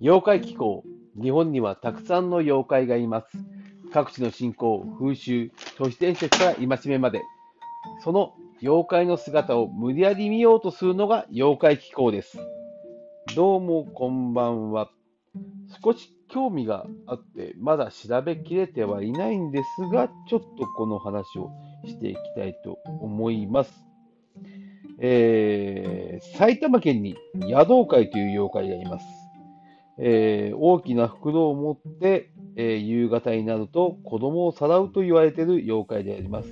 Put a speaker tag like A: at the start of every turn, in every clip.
A: 妖怪気候。日本にはたくさんの妖怪がいます。各地の信仰、風習、都市伝説から戒めまで。その妖怪の姿を無理やり見ようとするのが妖怪気候です。どうもこんばんは。少し興味があって、まだ調べきれてはいないんですが、ちょっとこの話をしていきたいと思います。えー、埼玉県に野道会という妖怪がいます。えー、大きな袋を持って、えー、夕方になると子供をさらうと言われている妖怪であります。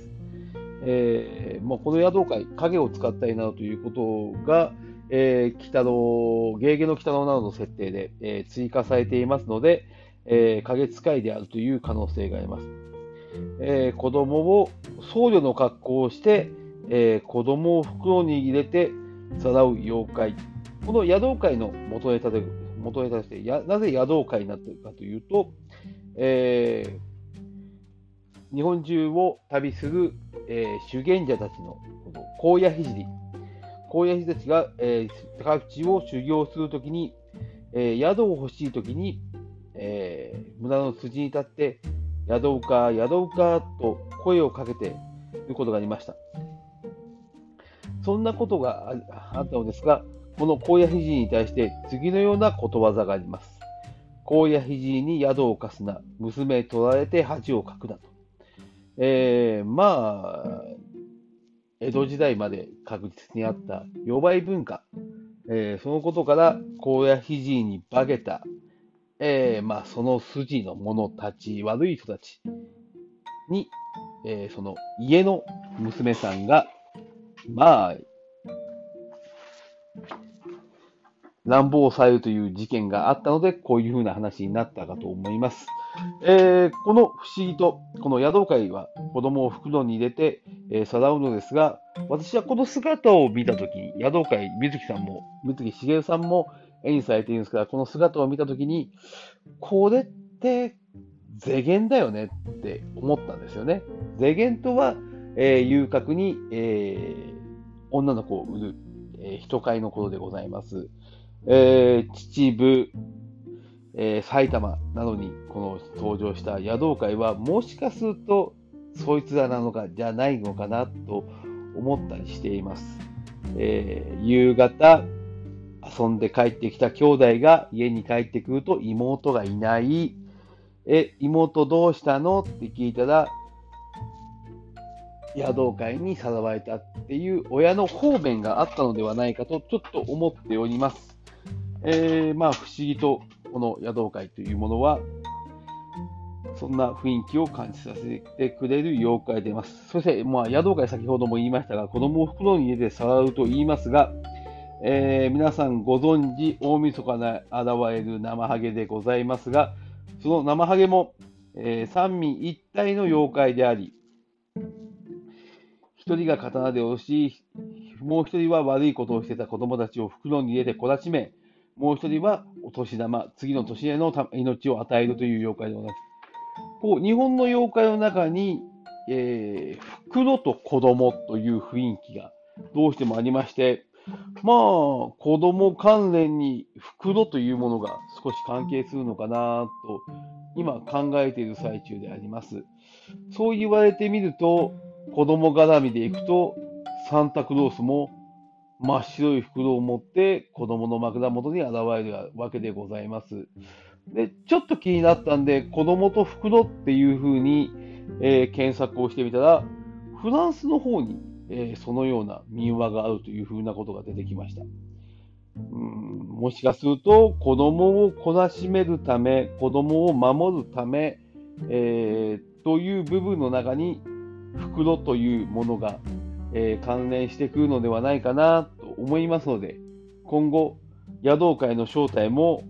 A: えーまあ、この野道会、影を使ったりなどということが、えー、北の、ゲーゲの北のなどの設定で、えー、追加されていますので、えー、影使いであるという可能性があります。えー、子供を僧侶の格好をして、えー、子供を袋に入れてさらう妖怪。この野道会の元ネタで元ネタとしてや、なぜ野道会になっているかというと、えー、日本中を旅する、えー、修験者たちの荒野聖荒野人たちが、えー、各地を修行するときに、えー、宿を欲しいときに、えー、村の筋に立って、宿うか、宿うかと声をかけていることがありました。そんなことがあったのですが、この荒野ひじに対して次のようなことわざがあります。荒野ひじに宿を貸すな、娘取られて恥をかくなと。えー、まあ、江戸時代まで確実にあった予売文化、えー、そのことから荒野ひじに化けた、えー、まあ、その筋の者たち、悪い人たちに、え、その家の娘さんが、まあ、乱暴されるという事件があったので、こういうふうな話になったかと思います。えー、この不思議と、この宿会は子供を袋に入れて、えー、さらうのですが、私はこの姿を見たときに、宿会、水木さんも、水木しげるさんも絵にされているんですが、この姿を見たときに、これって世間だよねって思ったんですよね。世間とは、えー、遊郭に、えー、女の子を売る、えー、人買いのことでございます。えー、秩父、えー、埼玉などにこの登場した野道会はもしかするとそいつらなのかじゃないのかなと思ったりしています。えー、夕方遊んで帰ってきた兄弟が家に帰ってくると妹がいない。え、妹どうしたの？って聞いたら、野道会にさらわれたっていう親の方便があったのではないかとちょっと思っております。えー、まあ不思議とこの野道会というものはそんな雰囲気を感じさせてくれる妖怪でます。そして、まあ、野道会先ほども言いましたが、子供を袋に入れてさらうと言いますが、えー、皆さんご存知、大晦日に現れる生ハゲでございますが、その生ハゲも、えー、三位一体の妖怪であり、一人が刀で押し、もう一人は悪いことをしてた子供たちを袋に入れて懲らしめ、もう一人はお年玉、次の年への命を与えるという妖怪でございます。こう日本の妖怪の中に、えー、袋と子供という雰囲気がどうしてもありまして、まあ、子供関連に袋というものが少し関係するのかなと、今考えている最中であります。そう言われてみると、子供絡みでいくと、サンタクロースも真っ白い袋を持って子供の枕元に現れるわけでございます。で、ちょっと気になったんで、子供と袋っていう風に、えー、検索をしてみたら、フランスの方に、えー、そのような民話があるという風なことが出てきました。うんもしかすると、子供を懲らしめるため、子供を守るため、えー、という部分の中に、袋というものがえー、関連してくるのではないかなと思いますので、今後、野道会の正体も、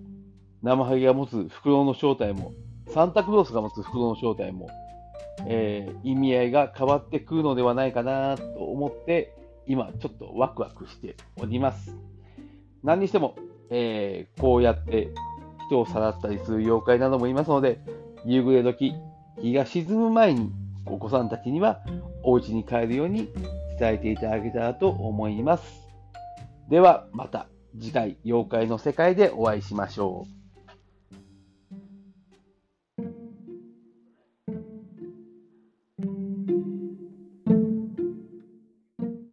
A: 生ハゲが持つ袋の正体も、サンタクロースが持つ袋の正体も、えー、意味合いが変わってくるのではないかなと思って、今ちょっとワクワクしております。何にしても、えー、こうやって人をさらったりする妖怪などもいますので、夕暮れ時、日が沈む前にお子さんたちにはお家に帰るように伝えていただけたらと思います。ではまた次回妖怪の世界でお会いしましょう。